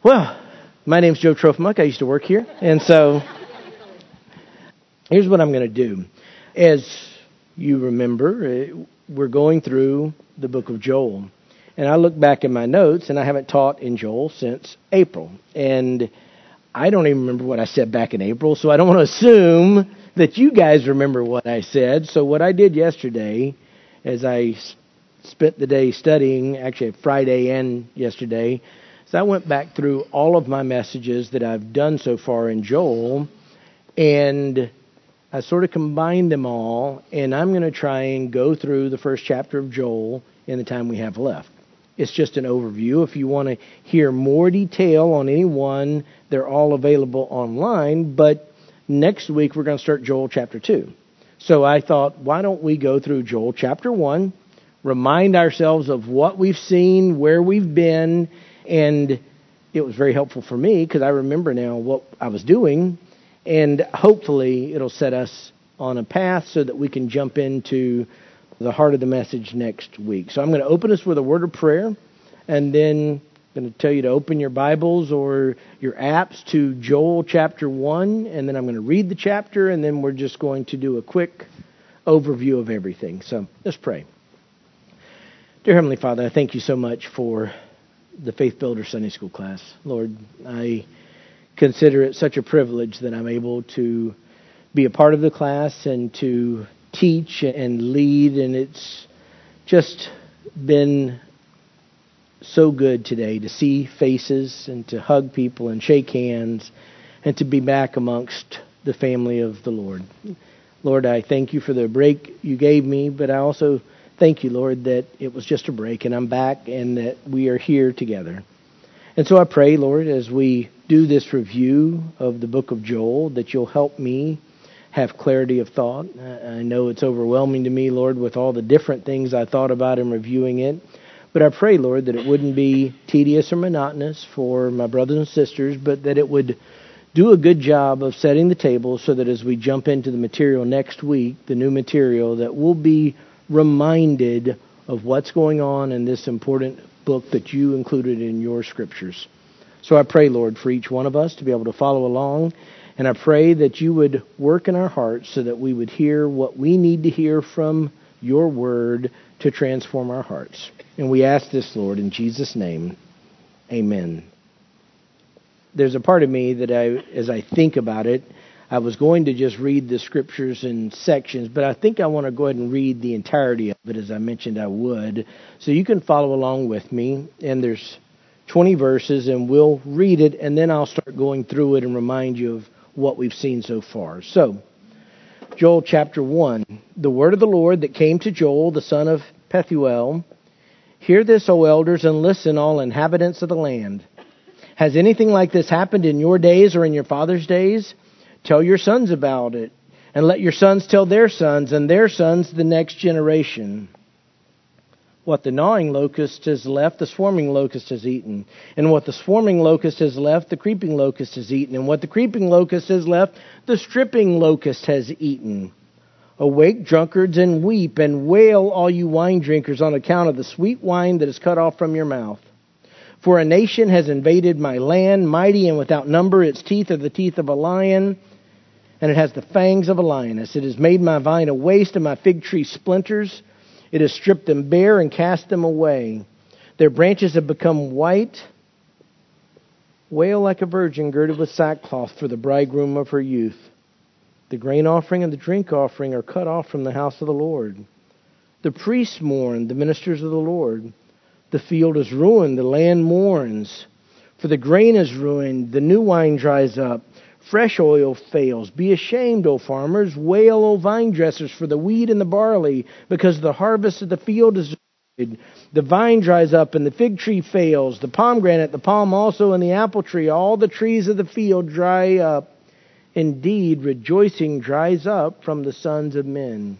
Well, my name's Joe Trofimuk. I used to work here. And so here's what I'm going to do. As you remember, uh, we're going through the book of Joel. And I look back in my notes, and I haven't taught in Joel since April. And I don't even remember what I said back in April, so I don't want to assume that you guys remember what I said. So, what I did yesterday, as I spent the day studying, actually Friday and yesterday, so I went back through all of my messages that I've done so far in Joel, and I sort of combined them all, and I'm going to try and go through the first chapter of Joel in the time we have left. It's just an overview. If you want to hear more detail on any one, they're all available online, but next week we're going to start Joel chapter 2. So I thought, why don't we go through Joel chapter 1, remind ourselves of what we've seen, where we've been, and it was very helpful for me because I remember now what I was doing, and hopefully it'll set us on a path so that we can jump into the heart of the message next week. So I'm going to open us with a word of prayer, and then I'm going to tell you to open your Bibles or your apps to Joel chapter 1, and then I'm going to read the chapter, and then we're just going to do a quick overview of everything. So let's pray. Dear Heavenly Father, I thank you so much for the Faith Builder Sunday School class. Lord, I consider it such a privilege that I'm able to be a part of the class and to teach and lead, and it's just been so good today to see faces and to hug people and shake hands and to be back amongst the family of the Lord. Lord, I thank you for the break you gave me, but I also Thank you, Lord, that it was just a break and I'm back and that we are here together. And so I pray, Lord, as we do this review of the book of Joel, that you'll help me have clarity of thought. I know it's overwhelming to me, Lord, with all the different things I thought about in reviewing it. But I pray, Lord, that it wouldn't be tedious or monotonous for my brothers and sisters, but that it would do a good job of setting the table so that as we jump into the material next week, the new material, that we'll be reminded of what's going on in this important book that you included in your scriptures. So I pray, Lord, for each one of us to be able to follow along. And I pray that you would work in our hearts so that we would hear what we need to hear from your word to transform our hearts. And we ask this, Lord, in Jesus' name. Amen. There's a part of me that I, as I think about it, I was going to just read the scriptures in sections, but I think I want to go ahead and read the entirety of it as I mentioned I would. So you can follow along with me. And there's 20 verses, and we'll read it, and then I'll start going through it and remind you of what we've seen so far. So, Joel chapter 1. The word of the Lord that came to Joel, the son of Pethuel. Hear this, O elders, and listen, all inhabitants of the land. Has anything like this happened in your days or in your father's days? Tell your sons about it, and let your sons tell their sons, and their sons the next generation. What the gnawing locust has left, the swarming locust has eaten. And what the swarming locust has left, the creeping locust has eaten. And what the creeping locust has left, the stripping locust has eaten. Awake, drunkards, and weep, and wail, all you wine drinkers, on account of the sweet wine that is cut off from your mouth. For a nation has invaded my land, mighty and without number. Its teeth are the teeth of a lion and it has the fangs of a lioness. It has made my vine a waste and my fig tree splinters. It has stripped them bare and cast them away. Their branches have become white. Wail like a virgin girded with sackcloth for the bridegroom of her youth. The grain offering and the drink offering are cut off from the house of the Lord. The priests mourn, the ministers of the Lord. The field is ruined, the land mourns. For the grain is ruined, the new wine dries up. Fresh oil fails. Be ashamed, O farmers. Wail, O vine dressers, for the wheat and the barley, because the harvest of the field is destroyed. The vine dries up, and the fig tree fails. The pomegranate, the palm also, and the apple tree. All the trees of the field dry up. Indeed, rejoicing dries up from the sons of men.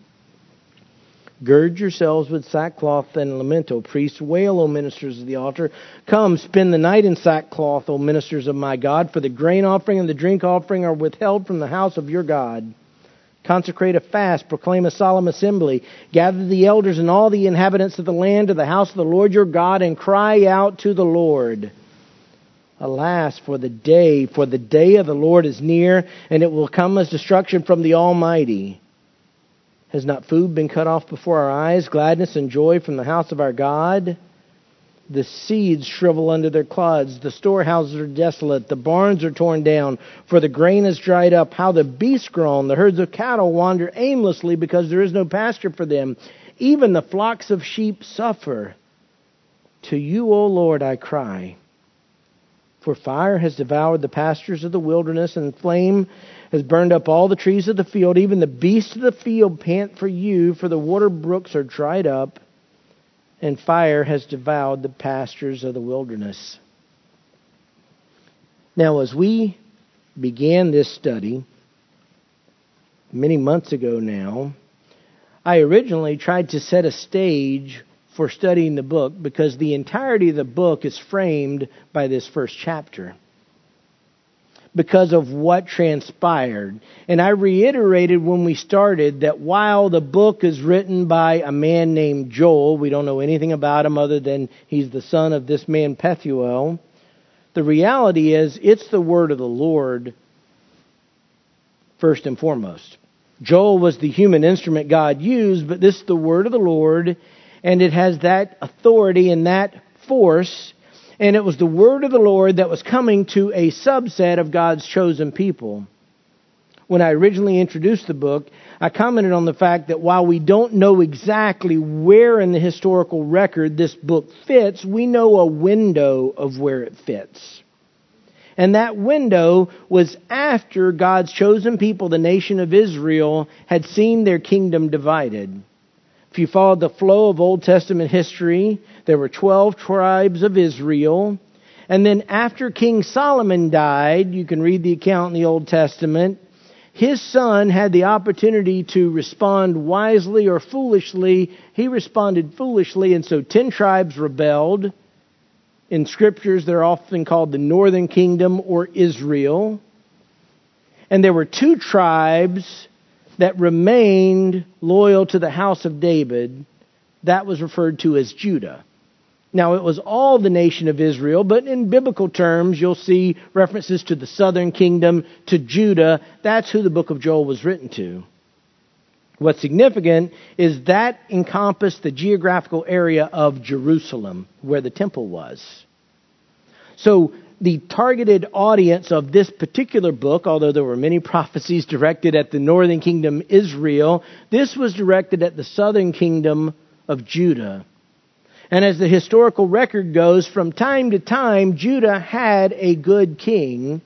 Gird yourselves with sackcloth and lament, O priests. Wail, O ministers of the altar. Come, spend the night in sackcloth, O ministers of my God, for the grain offering and the drink offering are withheld from the house of your God. Consecrate a fast, proclaim a solemn assembly, gather the elders and all the inhabitants of the land to the house of the Lord your God, and cry out to the Lord. Alas, for the day, for the day of the Lord is near, and it will come as destruction from the Almighty. Has not food been cut off before our eyes, gladness and joy from the house of our God? The seeds shrivel under their clods, the storehouses are desolate, the barns are torn down, for the grain is dried up. How the beasts groan, the herds of cattle wander aimlessly because there is no pasture for them. Even the flocks of sheep suffer. To you, O Lord, I cry. For fire has devoured the pastures of the wilderness, and flame has burned up all the trees of the field. Even the beasts of the field pant for you, for the water brooks are dried up, and fire has devoured the pastures of the wilderness. Now, as we began this study many months ago now, I originally tried to set a stage for studying the book because the entirety of the book is framed by this first chapter because of what transpired. And I reiterated when we started that while the book is written by a man named Joel, we don't know anything about him other than he's the son of this man Pethuel. The reality is, it's the word of the Lord first and foremost. Joel was the human instrument God used, but this is the word of the Lord, and it has that authority and that force. And it was the word of the Lord that was coming to a subset of God's chosen people. When I originally introduced the book, I commented on the fact that while we don't know exactly where in the historical record this book fits, we know a window of where it fits. And that window was after God's chosen people, the nation of Israel, had seen their kingdom divided. If you followed the flow of Old Testament history, there were 12 tribes of Israel. And then after King Solomon died, you can read the account in the Old Testament, his son had the opportunity to respond wisely or foolishly. He responded foolishly, and so 10 tribes rebelled. In scriptures, they're often called the northern kingdom or Israel. And there were two tribes that remained loyal to the house of David, that was referred to as Judah. Now, it was all the nation of Israel, but in biblical terms, you'll see references to the southern kingdom, to Judah. That's who the book of Joel was written to. What's significant is that encompassed the geographical area of Jerusalem, where the temple was. So the targeted audience of this particular book, although there were many prophecies directed at the northern kingdom Israel, this was directed at the southern kingdom of Judah. And as the historical record goes, from time to time, Judah had a good king.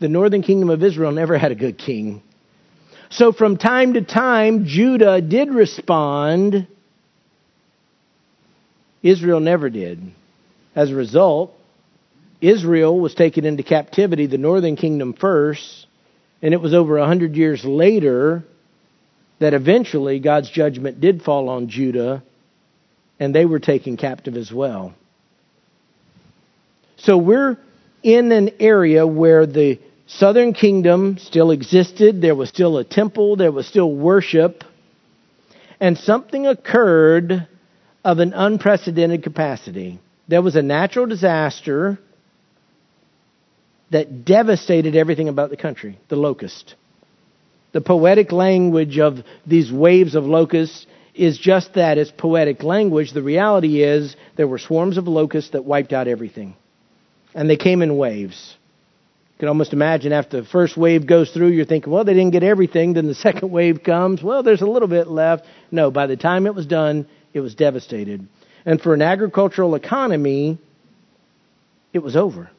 The northern kingdom of Israel never had a good king. So from time to time, Judah did respond. Israel never did. As a result, Israel was taken into captivity, the northern kingdom first, and it was over a hundred years later that eventually God's judgment did fall on Judah, and they were taken captive as well. So we're in an area where the southern kingdom still existed, there was still a temple, there was still worship, and something occurred of an unprecedented capacity. There was a natural disaster that devastated everything about the country the locust. The poetic language of these waves of locusts is just that it's poetic language. The reality is there were swarms of locusts that wiped out everything. And they came in waves. You can almost imagine after the first wave goes through, you're thinking, well, they didn't get everything. Then the second wave comes. Well, there's a little bit left. No, by the time it was done, it was devastated. And for an agricultural economy, it was over.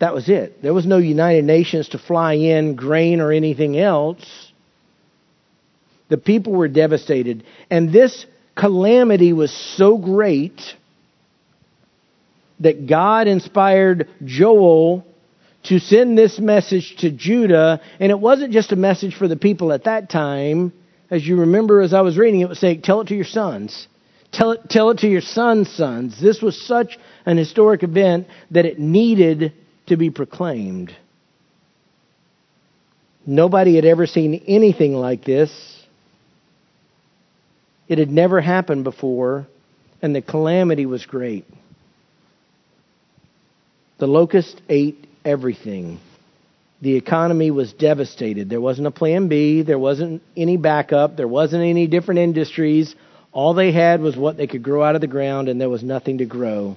That was it. There was no United Nations to fly in grain or anything else. The people were devastated. And this calamity was so great that God inspired Joel to send this message to Judah. And it wasn't just a message for the people at that time. As you remember, as I was reading, it was saying, Tell it to your sons. Tell it, tell it to your sons' sons. This was such an historic event that it needed to be proclaimed. Nobody had ever seen anything like this. It had never happened before, and the calamity was great. The locust ate everything. The economy was devastated. There wasn't a plan B, there wasn't any backup, there wasn't any different industries. All they had was what they could grow out of the ground, and there was nothing to grow.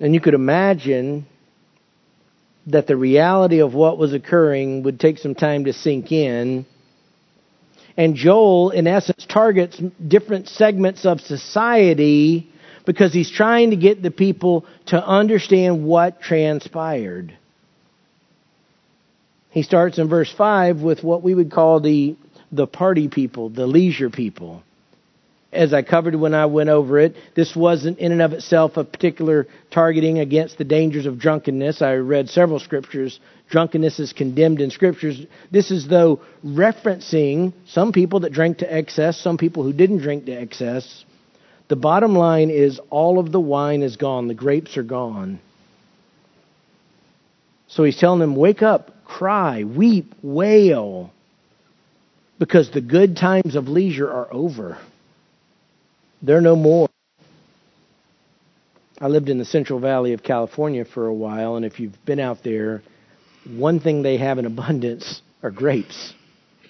And you could imagine that the reality of what was occurring would take some time to sink in. And Joel, in essence, targets different segments of society because he's trying to get the people to understand what transpired. He starts in verse 5 with what we would call the, the party people, the leisure people as I covered when I went over it, this wasn't in and of itself a particular targeting against the dangers of drunkenness. I read several scriptures. Drunkenness is condemned in scriptures. This is, though, referencing some people that drank to excess, some people who didn't drink to excess. The bottom line is all of the wine is gone, the grapes are gone. So he's telling them, wake up, cry, weep, wail, because the good times of leisure are over. They're no more. I lived in the Central Valley of California for a while, and if you've been out there, one thing they have in abundance are grapes.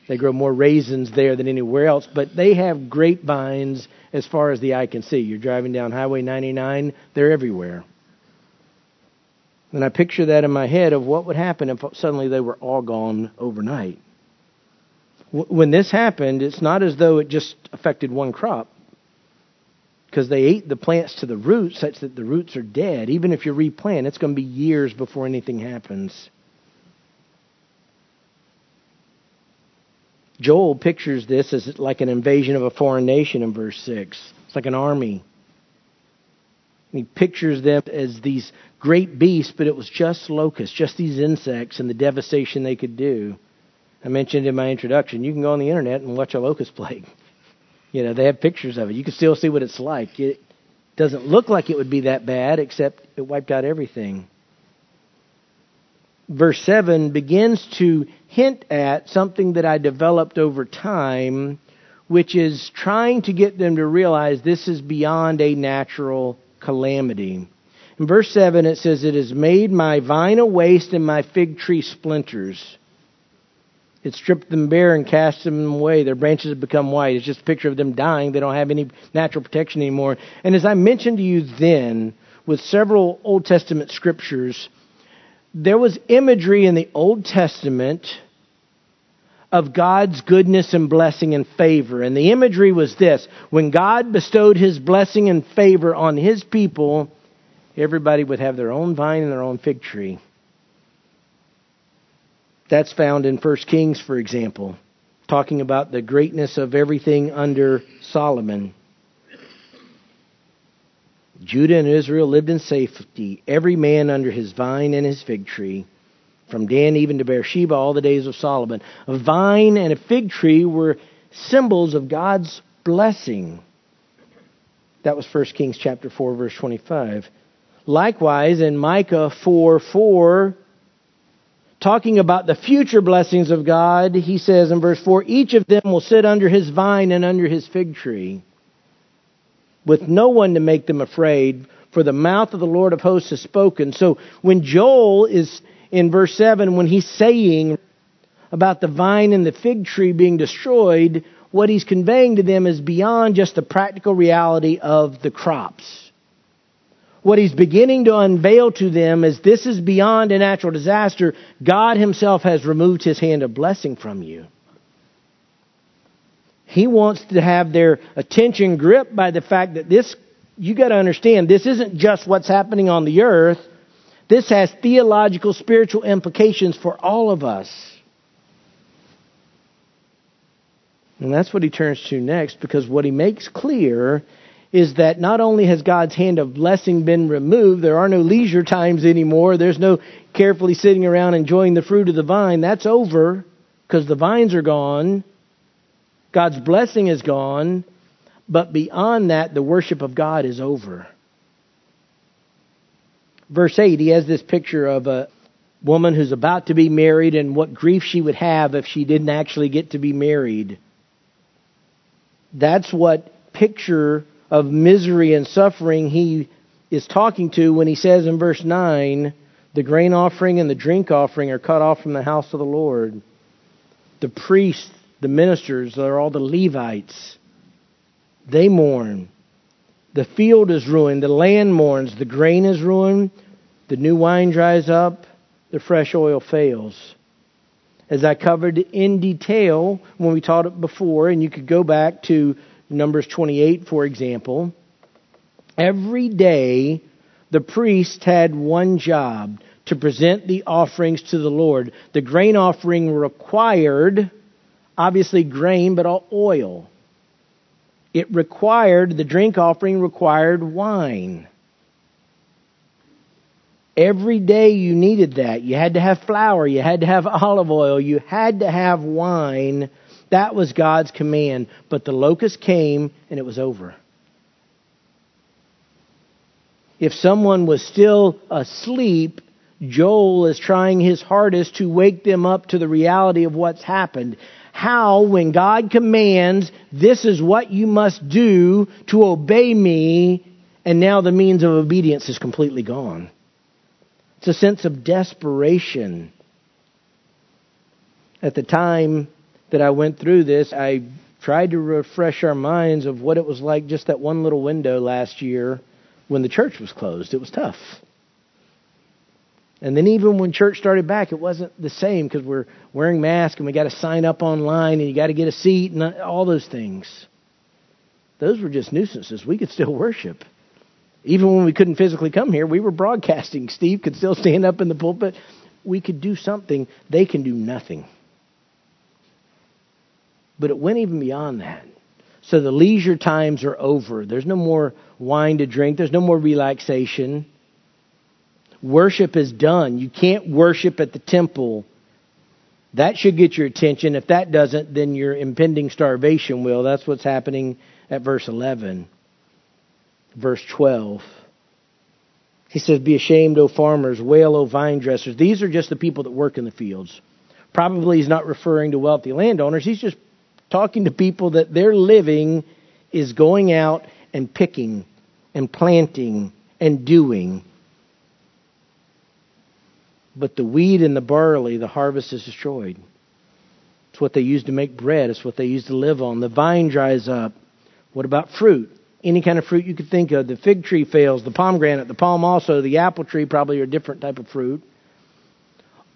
They grow more raisins there than anywhere else, but they have grapevines as far as the eye can see. You're driving down Highway 99, they're everywhere. And I picture that in my head of what would happen if suddenly they were all gone overnight. When this happened, it's not as though it just affected one crop because they ate the plants to the roots such that the roots are dead. Even if you replant, it's going to be years before anything happens. Joel pictures this as like an invasion of a foreign nation in verse 6. It's like an army. He pictures them as these great beasts, but it was just locusts, just these insects and the devastation they could do. I mentioned in my introduction, you can go on the internet and watch a locust plague. You know, they have pictures of it. You can still see what it's like. It doesn't look like it would be that bad, except it wiped out everything. Verse 7 begins to hint at something that I developed over time, which is trying to get them to realize this is beyond a natural calamity. In verse 7, it says, It has made my vine a waste and my fig tree splinters. It stripped them bare and cast them away. Their branches have become white. It's just a picture of them dying. They don't have any natural protection anymore. And as I mentioned to you then, with several Old Testament scriptures, there was imagery in the Old Testament of God's goodness and blessing and favor. And the imagery was this when God bestowed his blessing and favor on his people, everybody would have their own vine and their own fig tree. That's found in 1 Kings, for example, talking about the greatness of everything under Solomon. Judah and Israel lived in safety, every man under his vine and his fig tree, from Dan even to Beersheba, all the days of Solomon. A vine and a fig tree were symbols of God's blessing. That was 1 Kings chapter 4, verse 25. Likewise, in Micah 4 4, talking about the future blessings of God, he says in verse 4 each of them will sit under his vine and under his fig tree, with no one to make them afraid, for the mouth of the Lord of hosts has spoken. So when Joel is in verse 7, when he's saying about the vine and the fig tree being destroyed, what he's conveying to them is beyond just the practical reality of the crops what he's beginning to unveil to them is this is beyond a natural disaster. God himself has removed his hand of blessing from you. He wants to have their attention gripped by the fact that this, you got to understand, this isn't just what's happening on the earth. This has theological, spiritual implications for all of us. And that's what he turns to next because what he makes clear is that not only has God's hand of blessing been removed, there are no leisure times anymore, there's no carefully sitting around enjoying the fruit of the vine. That's over because the vines are gone. God's blessing is gone. But beyond that, the worship of God is over. Verse 8, he has this picture of a woman who's about to be married and what grief she would have if she didn't actually get to be married. That's what picture of misery and suffering he is talking to when he says in verse 9, the grain offering and the drink offering are cut off from the house of the Lord. The priests, the ministers, they're all the Levites. They mourn. The field is ruined. The land mourns. The grain is ruined. The new wine dries up. The fresh oil fails. As I covered in detail when we taught it before, and you could go back to Numbers 28, for example, every day the priest had one job to present the offerings to the Lord. The grain offering required, obviously, grain, but oil. It required, the drink offering required wine. Every day you needed that. You had to have flour, you had to have olive oil, you had to have wine. That was God's command. But the locust came and it was over. If someone was still asleep, Joel is trying his hardest to wake them up to the reality of what's happened. How, when God commands, this is what you must do to obey me, and now the means of obedience is completely gone. It's a sense of desperation. At the time that I went through this, I tried to refresh our minds of what it was like just that one little window last year when the church was closed. It was tough. And then even when church started back, it wasn't the same because we're wearing masks and we got to sign up online and you got to get a seat and all those things. Those were just nuisances. We could still worship. Even when we couldn't physically come here, we were broadcasting. Steve could still stand up in the pulpit. We could do something. They can do nothing. But it went even beyond that. So the leisure times are over. There's no more wine to drink, there's no more relaxation. Worship is done. You can't worship at the temple. That should get your attention. If that doesn't, then your impending starvation will. That's what's happening at verse 11. Verse 12. He says, Be ashamed, O farmers, wail, O vine dressers. These are just the people that work in the fields. Probably he's not referring to wealthy landowners. He's just talking to people that their living is going out and picking and planting and doing but the wheat and the barley, the harvest is destroyed. It's what they use to make bread, it's what they use to live on. The vine dries up. What about fruit? Any kind of fruit you could think of. The fig tree fails, the pomegranate, the palm also, the apple tree probably are a different type of fruit.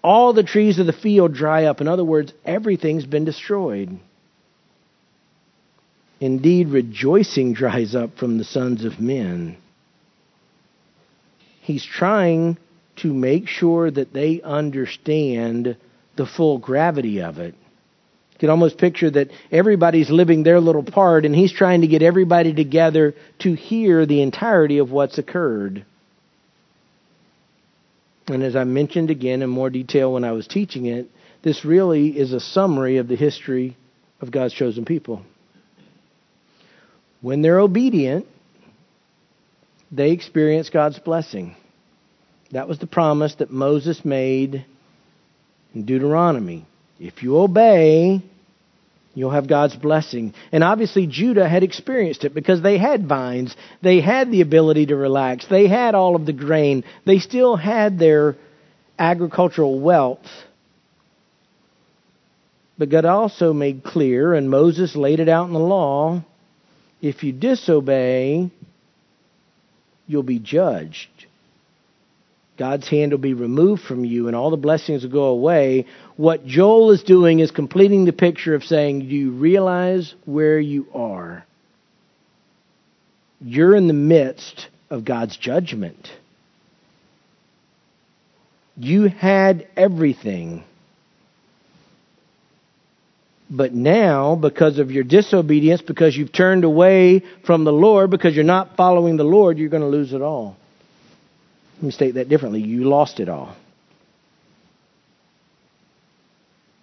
All the trees of the field dry up. In other words, everything's been destroyed. Indeed, rejoicing dries up from the sons of men. He's trying to make sure that they understand the full gravity of it. You can almost picture that everybody's living their little part, and he's trying to get everybody together to hear the entirety of what's occurred. And as I mentioned again in more detail when I was teaching it, this really is a summary of the history of God's chosen people. When they're obedient, they experience God's blessing. That was the promise that Moses made in Deuteronomy. If you obey, you'll have God's blessing. And obviously, Judah had experienced it because they had vines. They had the ability to relax. They had all of the grain. They still had their agricultural wealth. But God also made clear, and Moses laid it out in the law if you disobey, you'll be judged. God's hand will be removed from you and all the blessings will go away. What Joel is doing is completing the picture of saying, Do you realize where you are? You're in the midst of God's judgment. You had everything. But now, because of your disobedience, because you've turned away from the Lord, because you're not following the Lord, you're going to lose it all. Let me state that differently. You lost it all.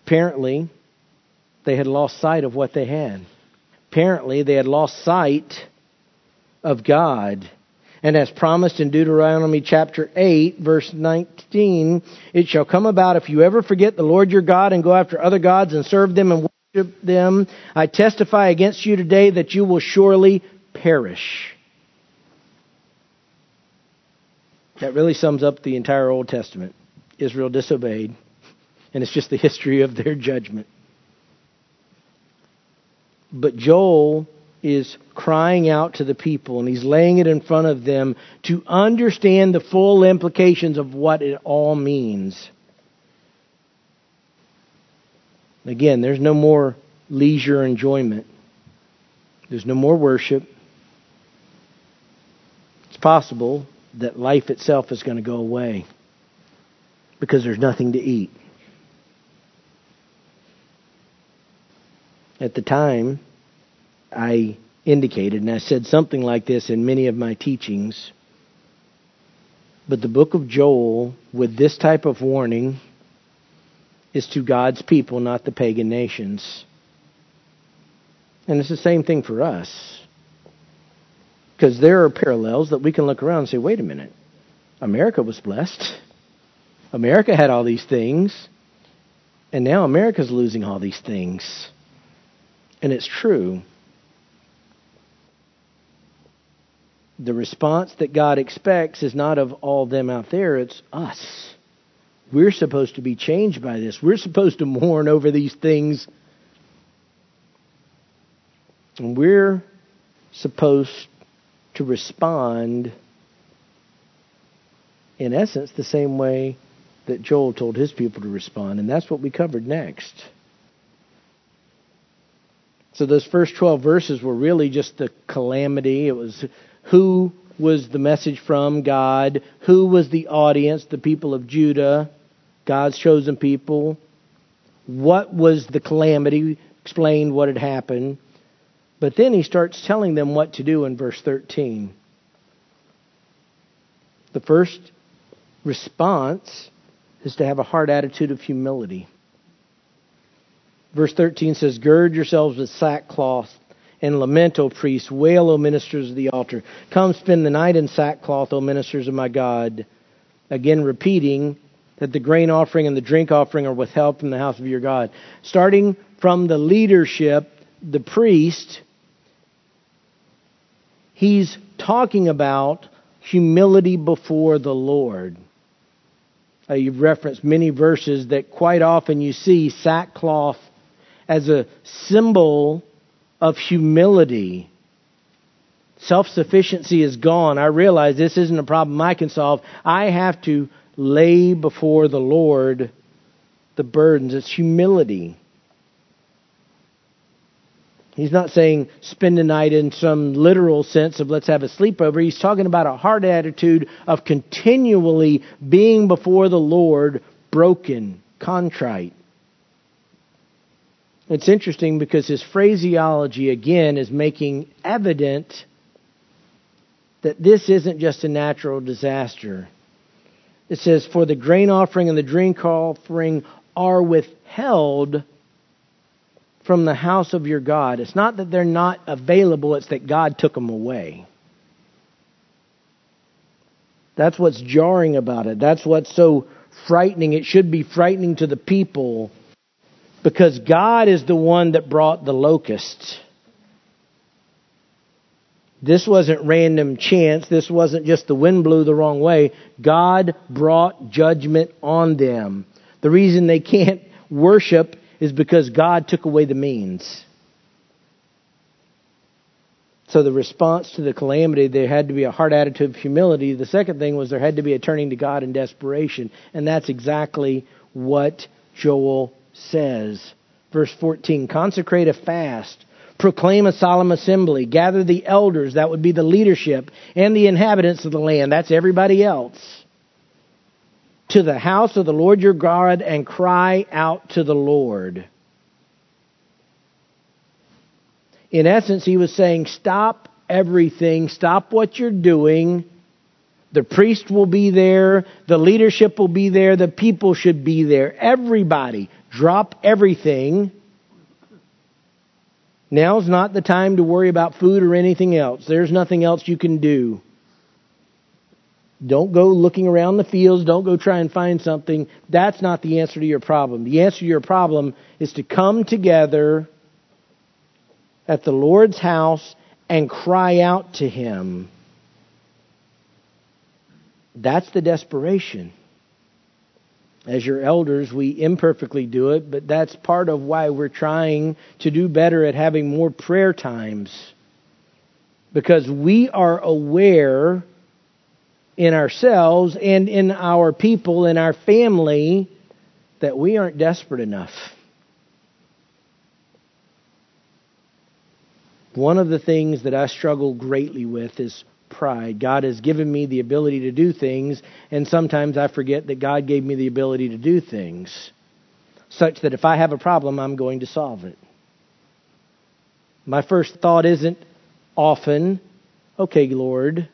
Apparently, they had lost sight of what they had. Apparently, they had lost sight of God. And as promised in Deuteronomy chapter 8, verse 19, it shall come about if you ever forget the Lord your God and go after other gods and serve them and worship them, I testify against you today that you will surely perish. That really sums up the entire Old Testament. Israel disobeyed, and it's just the history of their judgment. But Joel is crying out to the people and he's laying it in front of them to understand the full implications of what it all means. Again, there's no more leisure enjoyment. There's no more worship. It's possible that life itself is going to go away because there's nothing to eat. At the time, I indicated, and I said something like this in many of my teachings, but the book of Joel, with this type of warning, is to God's people, not the pagan nations. And it's the same thing for us. Because there are parallels that we can look around and say, wait a minute, America was blessed. America had all these things, and now America's losing all these things. And it's true. The response that God expects is not of all them out there, it's us. We're supposed to be changed by this. We're supposed to mourn over these things. And we're supposed to respond, in essence, the same way that Joel told his people to respond. And that's what we covered next. So those first 12 verses were really just the calamity. It was who was the message from God, who was the audience, the people of Judah, God's chosen people, what was the calamity, explained what had happened. But then he starts telling them what to do in verse 13. The first response is to have a hard attitude of humility. Verse 13 says, Gird yourselves with sackcloth and lament, O priests. Wail, O ministers of the altar. Come spend the night in sackcloth, O ministers of my God. Again, repeating that the grain offering and the drink offering are withheld from the house of your God. Starting from the leadership, the priest, he's talking about humility before the Lord. Uh, you've referenced many verses that quite often you see sackcloth as a symbol of humility. Self sufficiency is gone. I realize this isn't a problem I can solve. I have to lay before the Lord the burdens. It's humility. He's not saying spend a night in some literal sense of let's have a sleepover. He's talking about a heart attitude of continually being before the Lord broken, contrite. It's interesting because his phraseology, again, is making evident that this isn't just a natural disaster. It says, For the grain offering and the drink offering are withheld from the house of your God. It's not that they're not available, it's that God took them away. That's what's jarring about it. That's what's so frightening. It should be frightening to the people because God is the one that brought the locusts. This wasn't random chance. This wasn't just the wind blew the wrong way. God brought judgment on them. The reason they can't worship is because God took away the means. So the response to the calamity, there had to be a heart attitude of humility. The second thing was there had to be a turning to God in desperation. And that's exactly what Joel says. Verse 14 Consecrate a fast, proclaim a solemn assembly, gather the elders, that would be the leadership, and the inhabitants of the land, that's everybody else, to the house of the Lord your God, and cry out to the Lord. In essence, he was saying, Stop everything, stop what you're doing. The priest will be there, the leadership will be there, the people should be there. Everybody Drop everything. Now's not the time to worry about food or anything else. There's nothing else you can do. Don't go looking around the fields. Don't go try and find something. That's not the answer to your problem. The answer to your problem is to come together at the Lord's house and cry out to Him. That's the desperation. As your elders, we imperfectly do it, but that's part of why we're trying to do better at having more prayer times. Because we are aware in ourselves and in our people, in our family, that we aren't desperate enough. One of the things that I struggle greatly with is pride. God has given me the ability to do things, and sometimes I forget that God gave me the ability to do things, such that if I have a problem, I'm going to solve it. My first thought isn't often, okay, Lord,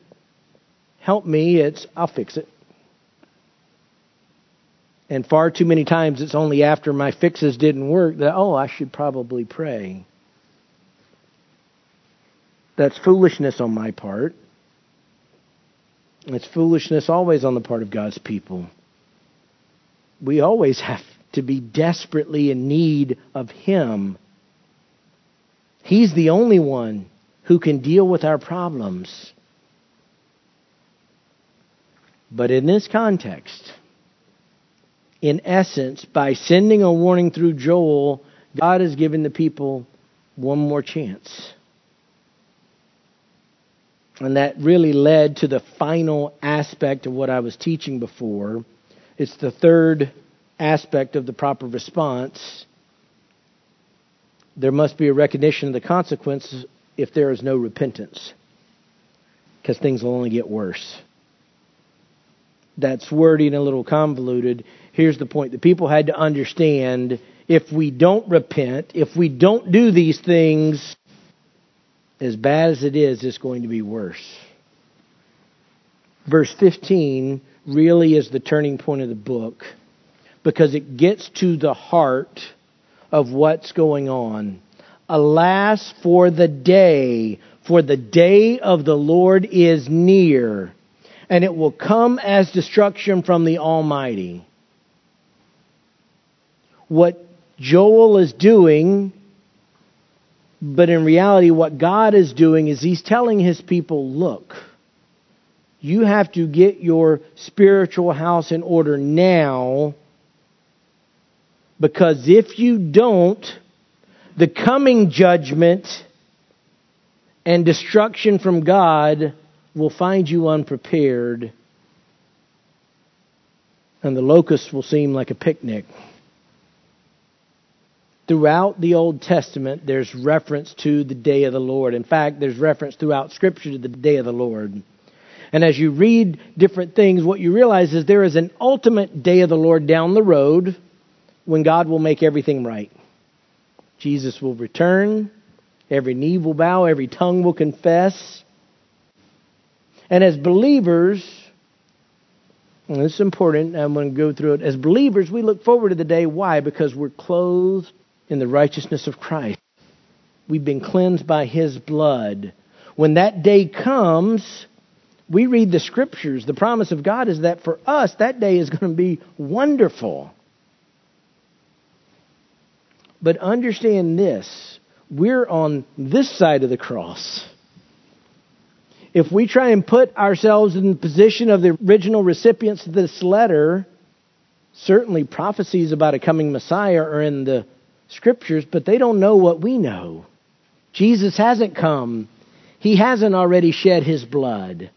help me. It's, I'll fix it. And far too many times it's only after my fixes didn't work that, oh, I should probably pray. That's foolishness on my part. It's foolishness always on the part of God's people. We always have to be desperately in need of Him. He's the only one who can deal with our problems. But in this context, in essence, by sending a warning through Joel, God has given the people one more chance. And that really led to the final aspect of what I was teaching before. It's the third aspect of the proper response. There must be a recognition of the consequences if there is no repentance, because things will only get worse. That's wordy and a little convoluted. Here's the point the people had to understand if we don't repent, if we don't do these things, as bad as it is, it's going to be worse. Verse 15 really is the turning point of the book because it gets to the heart of what's going on. Alas, for the day, for the day of the Lord is near, and it will come as destruction from the Almighty. What Joel is doing but in reality, what God is doing is He's telling His people, look, you have to get your spiritual house in order now, because if you don't, the coming judgment and destruction from God will find you unprepared, and the locusts will seem like a picnic. Throughout the Old Testament, there's reference to the day of the Lord. In fact, there's reference throughout Scripture to the day of the Lord. And as you read different things, what you realize is there is an ultimate day of the Lord down the road when God will make everything right. Jesus will return, every knee will bow, every tongue will confess. And as believers, and this is important, I'm going to go through it. As believers, we look forward to the day. Why? Because we're clothed in the righteousness of Christ. We've been cleansed by His blood. When that day comes, we read the scriptures. The promise of God is that for us, that day is going to be wonderful. But understand this we're on this side of the cross. If we try and put ourselves in the position of the original recipients of this letter, certainly prophecies about a coming Messiah are in the scriptures, but they don't know what we know. Jesus hasn't come, He hasn't already shed His blood.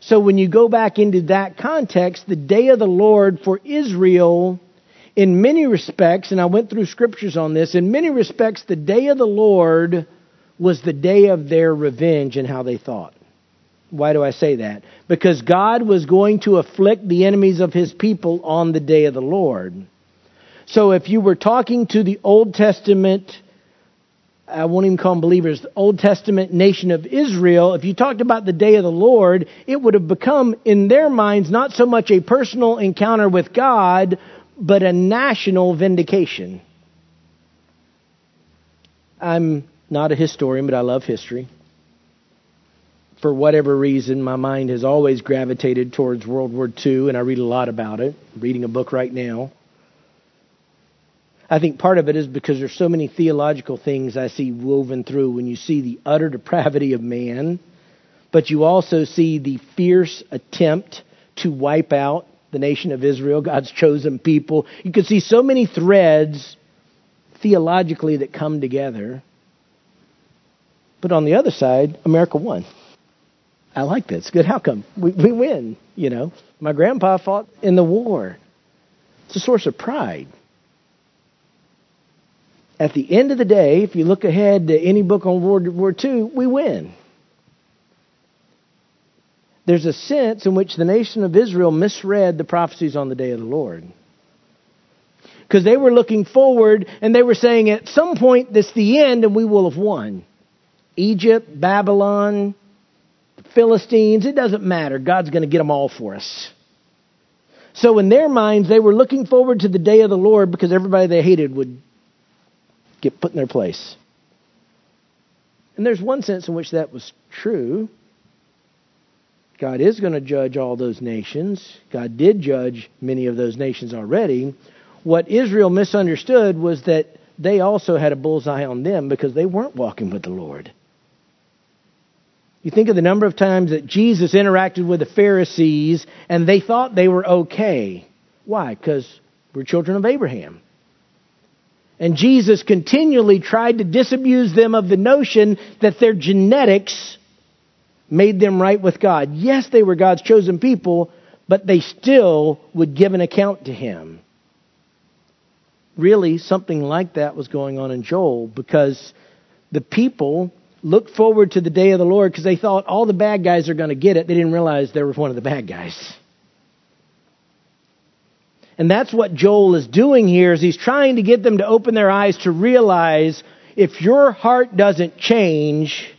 So when you go back into that context, the day of the Lord for Israel, in many respects, and I went through scriptures on this, in many respects, the day of the Lord was the day of their revenge and how they thought. Why do I say that? Because God was going to afflict the enemies of his people on the day of the Lord. So if you were talking to the Old Testament, I won't even call them believers, the Old Testament nation of Israel, if you talked about the day of the Lord, it would have become, in their minds, not so much a personal encounter with God, but a national vindication. I'm not a historian, but I love history. For whatever reason, my mind has always gravitated towards World War II, and I read a lot about it. I'm reading a book right now. I think part of it is because there's so many theological things I see woven through when you see the utter depravity of man, but you also see the fierce attempt to wipe out the nation of Israel, God's chosen people. You can see so many threads theologically that come together. But on the other side, America won. I like that. It's good outcome. We, we win, you know. My grandpa fought in the war. It's a source of pride. At the end of the day, if you look ahead to any book on World War II, we win. There's a sense in which the nation of Israel misread the prophecies on the day of the Lord. Because they were looking forward and they were saying, at some point, this is the end and we will have won. Egypt, Babylon, Philistines, it doesn't matter. God's going to get them all for us. So in their minds, they were looking forward to the day of the Lord because everybody they hated would get put in their place. And there's one sense in which that was true. God is going to judge all those nations. God did judge many of those nations already. What Israel misunderstood was that they also had a bullseye on them because they weren't walking with the Lord. You think of the number of times that Jesus interacted with the Pharisees and they thought they were okay. Why? Because we're children of Abraham. And Jesus continually tried to disabuse them of the notion that their genetics made them right with God. Yes, they were God's chosen people, but they still would give an account to Him. Really, something like that was going on in Joel because the people looked forward to the day of the Lord because they thought all the bad guys are going to get it. They didn't realize there was one of the bad guys. And that's what Joel is doing here is he's trying to get them to open their eyes to realize if your heart doesn't change,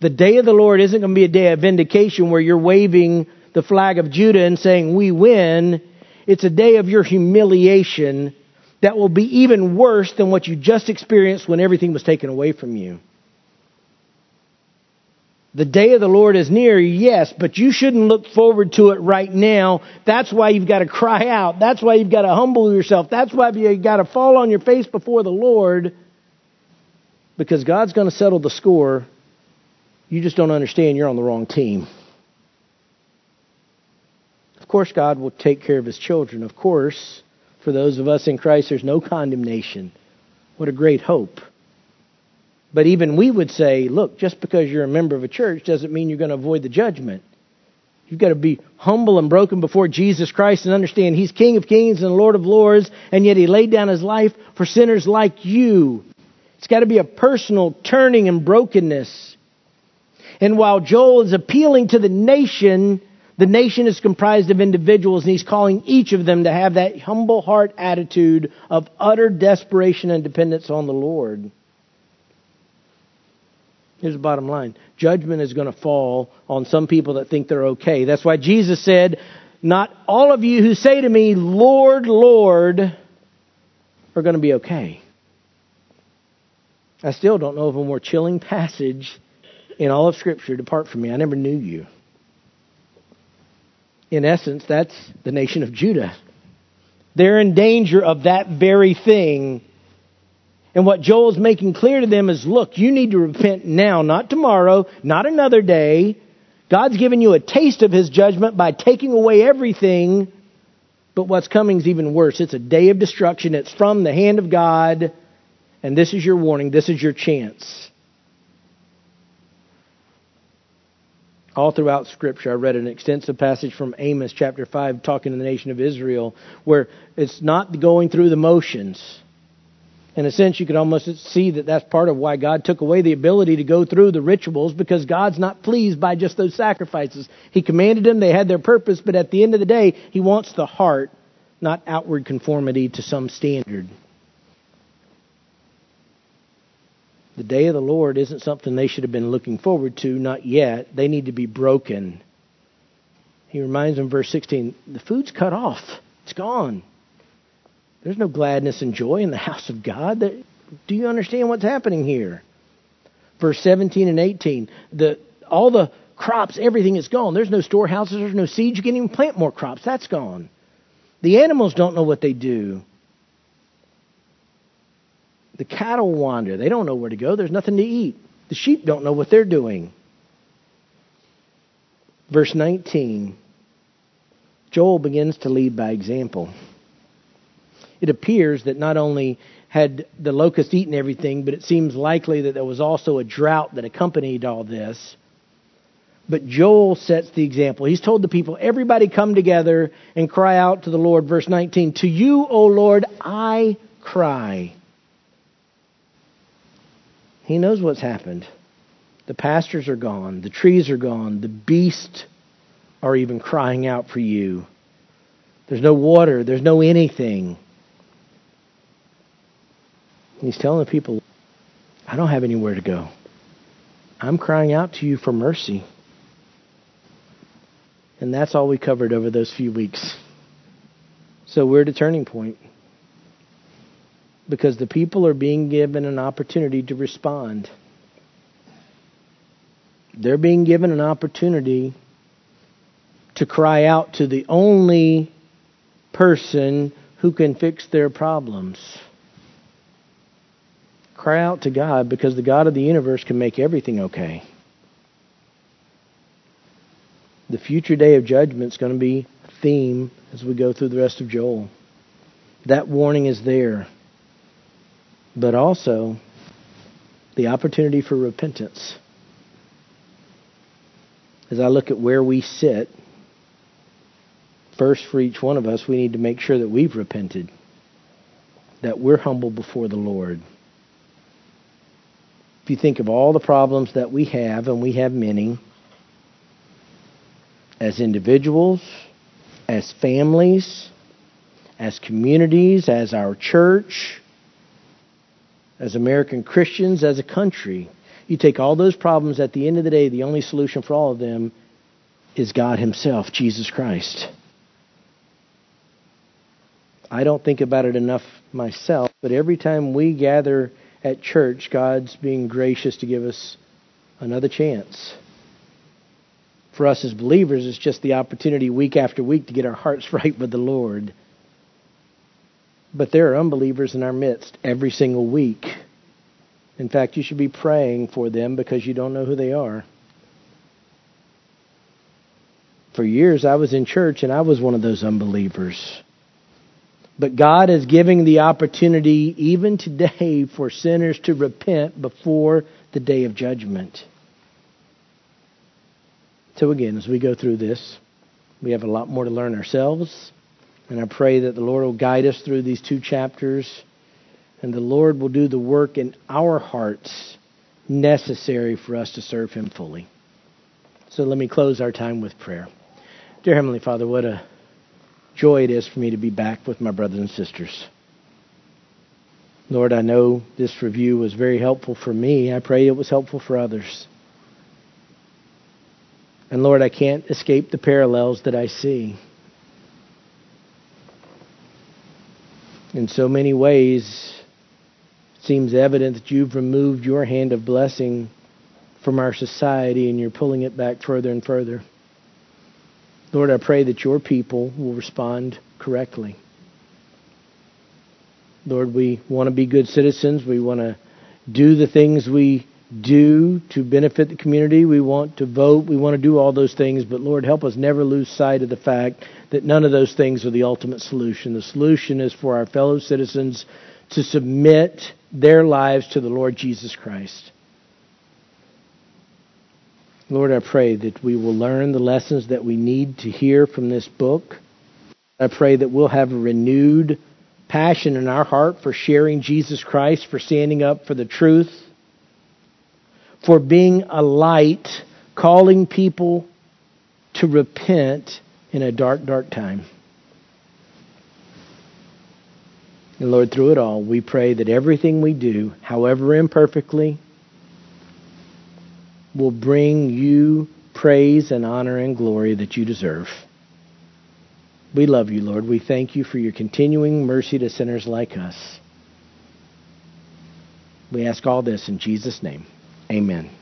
the day of the Lord isn't going to be a day of vindication where you're waving the flag of Judah and saying, We win. It's a day of your humiliation that will be even worse than what you just experienced when everything was taken away from you. The day of the Lord is near, yes, but you shouldn't look forward to it right now. That's why you've got to cry out. That's why you've got to humble yourself. That's why you've got to fall on your face before the Lord because God's going to settle the score. You just don't understand you're on the wrong team. Of course, God will take care of his children. Of course, for those of us in Christ, there's no condemnation. What a great hope. But even we would say, look, just because you're a member of a church doesn't mean you're going to avoid the judgment. You've got to be humble and broken before Jesus Christ and understand He's King of kings and Lord of lords, and yet He laid down His life for sinners like you. It's got to be a personal turning and brokenness. And while Joel is appealing to the nation, the nation is comprised of individuals, and he's calling each of them to have that humble heart attitude of utter desperation and dependence on the Lord. Here's the bottom line judgment is going to fall on some people that think they're okay. That's why Jesus said, Not all of you who say to me, Lord, Lord, are going to be okay. I still don't know of a more chilling passage in all of Scripture. Depart from me. I never knew you. In essence, that's the nation of Judah. They're in danger of that very thing and what Joel's making clear to them is look, you need to repent now, not tomorrow, not another day. God's given you a taste of his judgment by taking away everything. But what's coming is even worse. It's a day of destruction. It's from the hand of God. And this is your warning. This is your chance. All throughout Scripture, I read an extensive passage from Amos chapter 5 talking to the nation of Israel where it's not going through the motions in a sense, you could almost see that that's part of why God took away the ability to go through the rituals because God's not pleased by just those sacrifices. He commanded them, they had their purpose, but at the end of the day, He wants the heart, not outward conformity to some standard. The day of the Lord isn't something they should have been looking forward to, not yet. They need to be broken. He reminds them, verse 16, the food's cut off, it's gone. There's no gladness and joy in the house of God. Do you understand what's happening here? Verse 17 and 18. The, all the crops, everything is gone. There's no storehouses, there's no seeds. You can't even plant more crops. That's gone. The animals don't know what they do. The cattle wander. They don't know where to go. There's nothing to eat. The sheep don't know what they're doing. verse 19, Joel begins to lead by example. It appears that not only had the locust eaten everything, but it seems likely that there was also a drought that accompanied all this. But Joel sets the example. He's told the people, everybody come together and cry out to the Lord. Verse 19, To you, O Lord, I cry. He knows what's happened. The pastures are gone, the trees are gone, the beasts are even crying out for you. There's no water, there's no anything. He's telling the people, I don't have anywhere to go. I'm crying out to you for mercy. And that's all we covered over those few weeks. So we're at a turning point. Because the people are being given an opportunity to respond. They're being given an opportunity to cry out to the only person who can fix their problems. Cry out to God because the God of the universe can make everything okay. The future day of judgment is going to be theme as we go through the rest of Joel. That warning is there. But also the opportunity for repentance. As I look at where we sit, first for each one of us, we need to make sure that we've repented, that we're humble before the Lord. If you think of all the problems that we have, and we have many, as individuals, as families, as communities, as our church, as American Christians, as a country. You take all those problems, at the end of the day, the only solution for all of them is God Himself, Jesus Christ. I don't think about it enough myself, but every time we gather at church, God's being gracious to give us another chance for us as believers, it's just the opportunity week after week to get our hearts right with the Lord. But there are unbelievers in our midst every single week. In fact, you should be praying for them because you don't know who they are. For years, I was in church and I was one of those unbelievers. But God is giving the opportunity, even today, for sinners to repent before the day of judgment. So, again, as we go through this, we have a lot more to learn ourselves. And I pray that the Lord will guide us through these two chapters and the Lord will do the work in our hearts necessary for us to serve Him fully. So let me close our time with prayer. Dear Heavenly Father, what a joy it is for me to be back with my brothers and sisters. Lord, I know this review was very helpful for me. I pray it was helpful for others. And Lord, I can't escape the parallels that I see. In so many ways, it seems evident that you've removed your hand of blessing from our society and you're pulling it back further and further. Lord, I pray that your people will respond correctly. Lord, we want to be good citizens. We want to do the things we do to benefit the community. We want to vote. We want to do all those things. But Lord, help us never lose sight of the fact that none of those things are the ultimate solution. The solution is for our fellow citizens to submit their lives to the Lord Jesus Christ. Lord, I pray that we will learn the lessons that we need to hear from this book. I pray that we'll have a renewed passion in our heart for sharing Jesus Christ, for standing up for the truth for being a light, calling people to repent in a dark, dark time. And Lord, through it all, we pray that everything we do, however imperfectly, will bring you praise and honor and glory that you deserve. We love you, Lord. We thank you for your continuing mercy to sinners like us. We ask all this in Jesus' name. Amen.